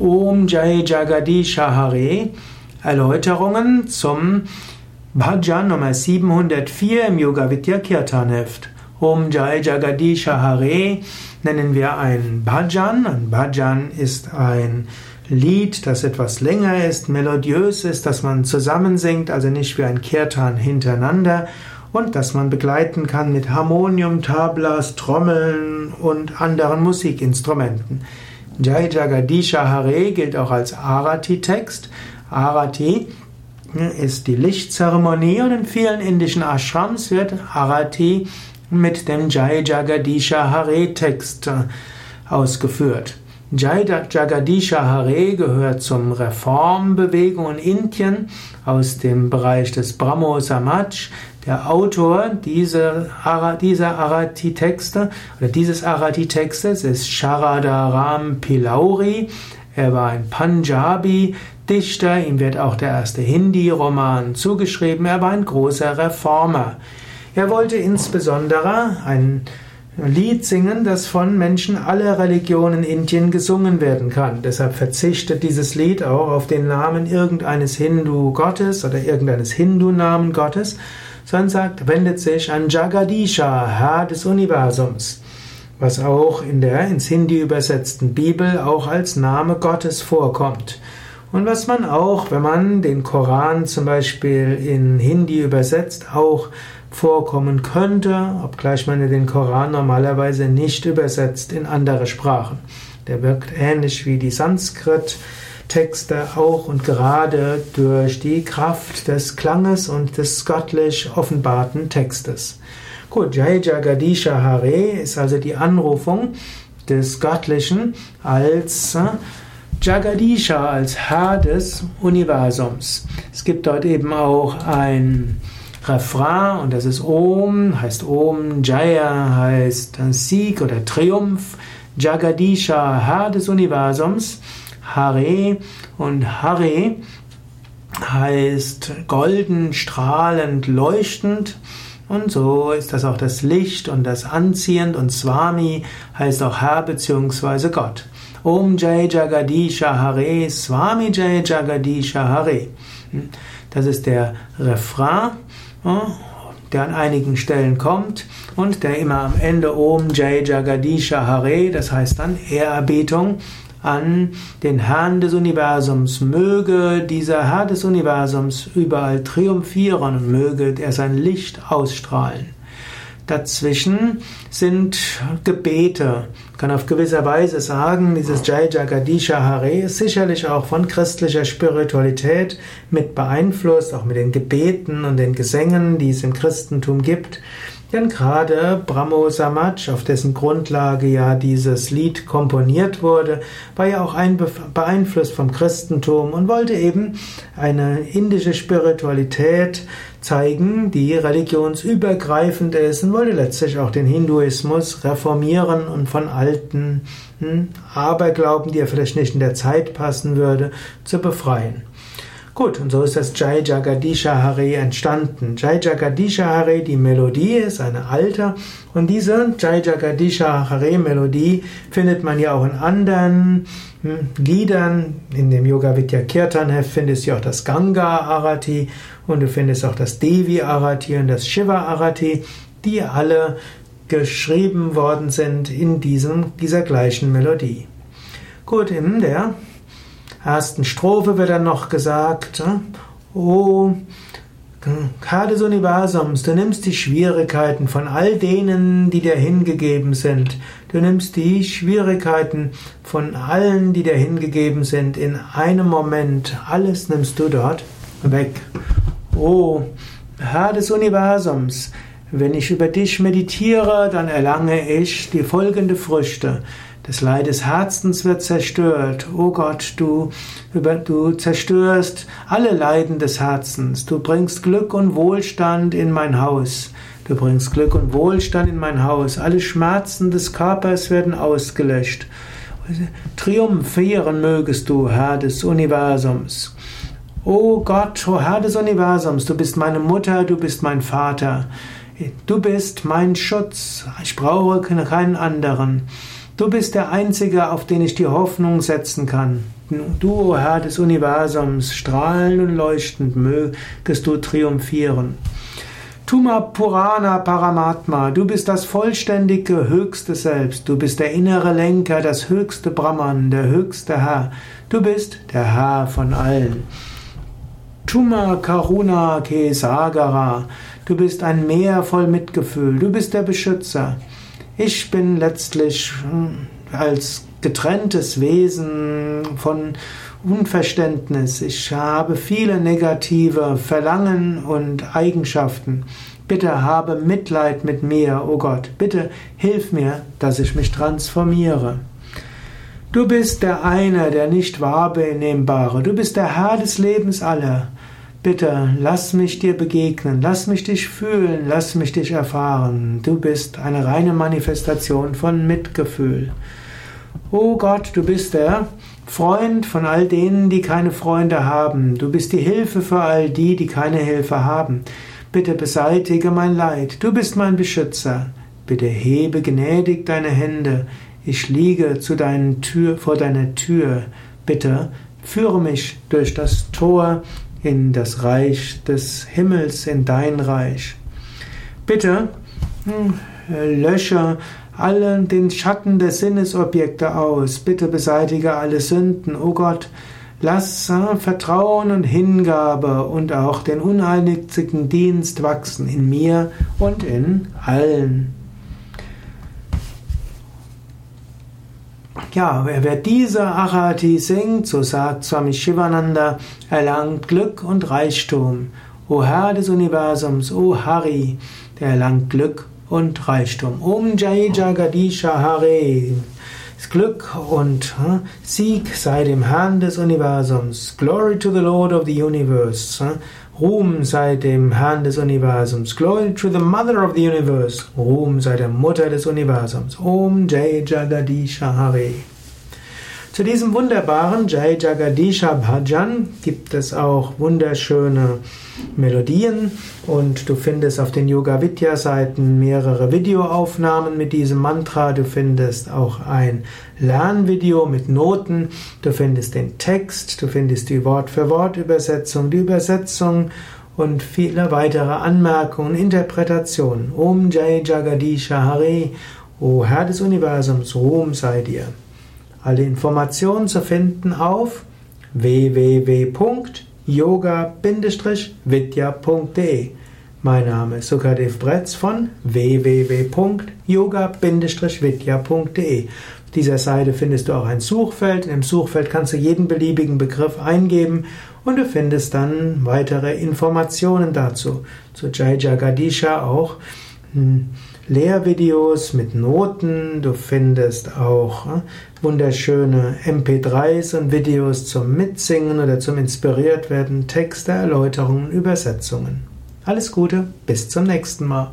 Om Jai Jagadisha Hare Erläuterungen zum Bhajan Nummer 704 im Yoga Vidya Kirtan Heft. Om Jai Jagadisha Hare nennen wir ein Bhajan. Ein Bhajan ist ein Lied, das etwas länger ist, melodiös ist, das man zusammen singt, also nicht wie ein Kirtan hintereinander und das man begleiten kann mit Harmonium, Tablas, Trommeln und anderen Musikinstrumenten. Jai Jagadisha Hare gilt auch als Arati-Text. Arati ist die Lichtzeremonie und in vielen indischen Ashrams wird Arati mit dem Jai Jagadisha Hare Text ausgeführt. Jagadisha Hare gehört zum Reformbewegung in Indien aus dem Bereich des Brahmo Samaj. Der Autor dieser, dieser Arati-Texte oder dieses Arati-Textes ist Sharadaram Pilauri. Er war ein Punjabi-Dichter, ihm wird auch der erste Hindi-Roman zugeschrieben. Er war ein großer Reformer. Er wollte insbesondere ein Lied singen, das von Menschen aller Religionen in Indien gesungen werden kann. Deshalb verzichtet dieses Lied auch auf den Namen irgendeines Hindu-Gottes oder irgendeines Hindu-Namen Gottes, sondern sagt, wendet sich an Jagadisha, Herr des Universums, was auch in der ins Hindi übersetzten Bibel auch als Name Gottes vorkommt. Und was man auch, wenn man den Koran zum Beispiel in Hindi übersetzt, auch vorkommen könnte, obgleich man den Koran normalerweise nicht übersetzt in andere Sprachen. Der wirkt ähnlich wie die Sanskrit Texte auch und gerade durch die Kraft des Klanges und des göttlich offenbarten Textes. Gut, Jai Jagadisha Hare ist also die Anrufung des Göttlichen als äh, Jagadisha, als Herr des Universums. Es gibt dort eben auch ein Refrain und das ist Om, heißt Om, Jaya heißt Sieg oder Triumph, Jagadisha, Herr des Universums. Hare und Hare heißt golden, strahlend, leuchtend. Und so ist das auch das Licht und das Anziehend und Swami heißt auch Herr bzw. Gott. Om Jai Jagadisha Hare, Swami Jai Jagadisha Hare. Das ist der Refrain, der an einigen Stellen kommt und der immer am Ende Om Jai Jagadisha Hare, das heißt dann Ehrerbietung an den Herrn des Universums. Möge dieser Herr des Universums überall triumphieren und möge er sein Licht ausstrahlen. Dazwischen sind Gebete. Man kann auf gewisser Weise sagen, dieses Jai Jagadisha Hare ist sicherlich auch von christlicher Spiritualität mit beeinflusst, auch mit den Gebeten und den Gesängen, die es im Christentum gibt. Denn gerade Brahmo Samaj, auf dessen Grundlage ja dieses Lied komponiert wurde, war ja auch ein beeinflusst vom Christentum und wollte eben eine indische Spiritualität zeigen, die religionsübergreifend ist und wollte letztlich auch den Hinduismus reformieren und von alten hm, Aberglauben, die ja vielleicht nicht in der Zeit passen würde, zu befreien. Gut, und so ist das Jai Jagadisha Hare entstanden. Jai Jagadisha Hare, die Melodie ist eine alte und diese Jai Jagadisha Hare Melodie findet man ja auch in anderen hm, Liedern. In dem Yoga Vidya Kirtan Heft findest du auch das Ganga Arati und du findest auch das Devi Arati und das Shiva Arati, die alle geschrieben worden sind in diesem, dieser gleichen Melodie. Gut, in der ersten Strophe wird dann noch gesagt, oh, Herr des Universums, du nimmst die Schwierigkeiten von all denen, die dir hingegeben sind. Du nimmst die Schwierigkeiten von allen, die dir hingegeben sind. In einem Moment, alles nimmst du dort weg. Oh, Herr des Universums, wenn ich über dich meditiere, dann erlange ich die folgende Früchte. Das Leid des Herzens wird zerstört. O oh Gott, du, du zerstörst alle Leiden des Herzens. Du bringst Glück und Wohlstand in mein Haus. Du bringst Glück und Wohlstand in mein Haus. Alle Schmerzen des Körpers werden ausgelöscht. Triumphieren mögest du, Herr des Universums. O Gott, o Herr des Universums, du bist meine Mutter, du bist mein Vater. Du bist mein Schutz. Ich brauche keinen anderen. Du bist der Einzige, auf den ich die Hoffnung setzen kann. Du, o Herr des Universums, strahlend und leuchtend mögest du triumphieren. Tuma Purana Paramatma, du bist das vollständige höchste Selbst, du bist der innere Lenker, das höchste Brahman, der höchste Herr, du bist der Herr von allen. Tuma Karuna Kesagara, du bist ein Meer voll Mitgefühl, du bist der Beschützer. Ich bin letztlich hm, als getrenntes Wesen von Unverständnis. Ich habe viele negative Verlangen und Eigenschaften. Bitte habe Mitleid mit mir, o oh Gott. Bitte hilf mir, dass ich mich transformiere. Du bist der eine, der nicht wahrnehmbare. Du bist der Herr des Lebens aller. Bitte lass mich dir begegnen, lass mich dich fühlen, lass mich dich erfahren. Du bist eine reine Manifestation von Mitgefühl. O Gott, du bist der Freund von all denen, die keine Freunde haben. Du bist die Hilfe für all die, die keine Hilfe haben. Bitte beseitige mein Leid. Du bist mein Beschützer. Bitte hebe gnädig deine Hände. Ich liege zu deinen Tür, vor deiner Tür. Bitte führe mich durch das Tor in das Reich des Himmels, in dein Reich. Bitte hm, lösche allen den Schatten der Sinnesobjekte aus. Bitte beseitige alle Sünden, o oh Gott. Lass Vertrauen und Hingabe und auch den uneinigen Dienst wachsen in mir und in allen. Ja, wer diese Arati singt, so sagt Swami Shivananda, erlangt Glück und Reichtum. O Herr des Universums, O Hari, der erlangt Glück und Reichtum. Om Jai Jagadisha Hare. Glück und hm, Sieg sei dem Herrn des Universums. Glory to the Lord of the Universe. Hm? Ruhm sei dem Herrn des Universums. Glory to the Mother of the Universe. Ruhm sei der Mutter des Universums. Om Jai Jagadisha Hare. Zu diesem wunderbaren Jai Jagadisha Bhajan gibt es auch wunderschöne Melodien und du findest auf den Yoga Vidya Seiten mehrere Videoaufnahmen mit diesem Mantra. Du findest auch ein Lernvideo mit Noten. Du findest den Text, du findest die Wort für Wort Übersetzung, die Übersetzung und viele weitere Anmerkungen, Interpretationen. Om Jai Jagadisha Hare, O Herr des Universums, Ruhm sei dir. Alle Informationen zu finden auf www.yoga-vidya.de. Mein Name ist Sukadev Bretz von www.yoga-vidya.de. Auf dieser Seite findest du auch ein Suchfeld. Im Suchfeld kannst du jeden beliebigen Begriff eingeben und du findest dann weitere Informationen dazu. Zu Jai Jagadisha auch Lehrvideos mit Noten, du findest auch äh, wunderschöne MP3s und Videos zum Mitsingen oder zum inspiriert werden, Texte, Erläuterungen, Übersetzungen. Alles Gute, bis zum nächsten Mal.